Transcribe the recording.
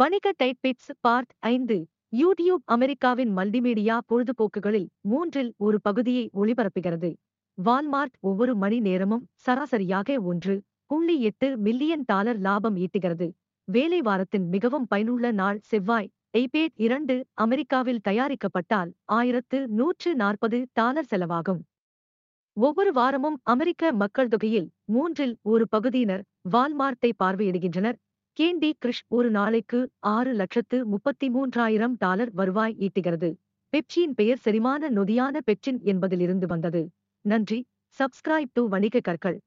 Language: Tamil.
வணிக டைட்பிட்ஸ் பார்ட் ஐந்து. யூடியூப் அமெரிக்காவின் மல்டிமீடியா பொழுதுபோக்குகளில் மூன்றில் ஒரு பகுதியை ஒளிபரப்புகிறது. வால்மார்ட் ஒவ்வொரு மணி நேரமும் சராசரியாக ஒன்று புள்ளி எட்டு மில்லியன் டாலர் லாபம் ஈட்டுகிறது. வேலை வாரத்தின் மிகவும் பயனுள்ள நாள் செவ்வாய் ஐபேட் இரண்டு அமெரிக்காவில் தயாரிக்கப்பட்டால் ஆயிரத்து நூற்று நாற்பது டாலர் செலவாகும். ஒவ்வொரு வாரமும் அமெரிக்க மக்கள் தொகையில் மூன்றில் ஒரு பகுதியினர் வால்மார்ட்டை பார்வையிடுகின்றனர். கேண்டி கிரிஷ் ஒரு நாளைக்கு ஆறு லட்சத்து முப்பத்தி மூன்றாயிரம் டாலர் வருவாய் ஈட்டுகிறது. பெப்சியின் பெயர் செரிமான நொதியான பெப்சின் என்பதிலிருந்து வந்தது. நன்றி. சப்ஸ்கிரைப் டு வணிக கற்கள்.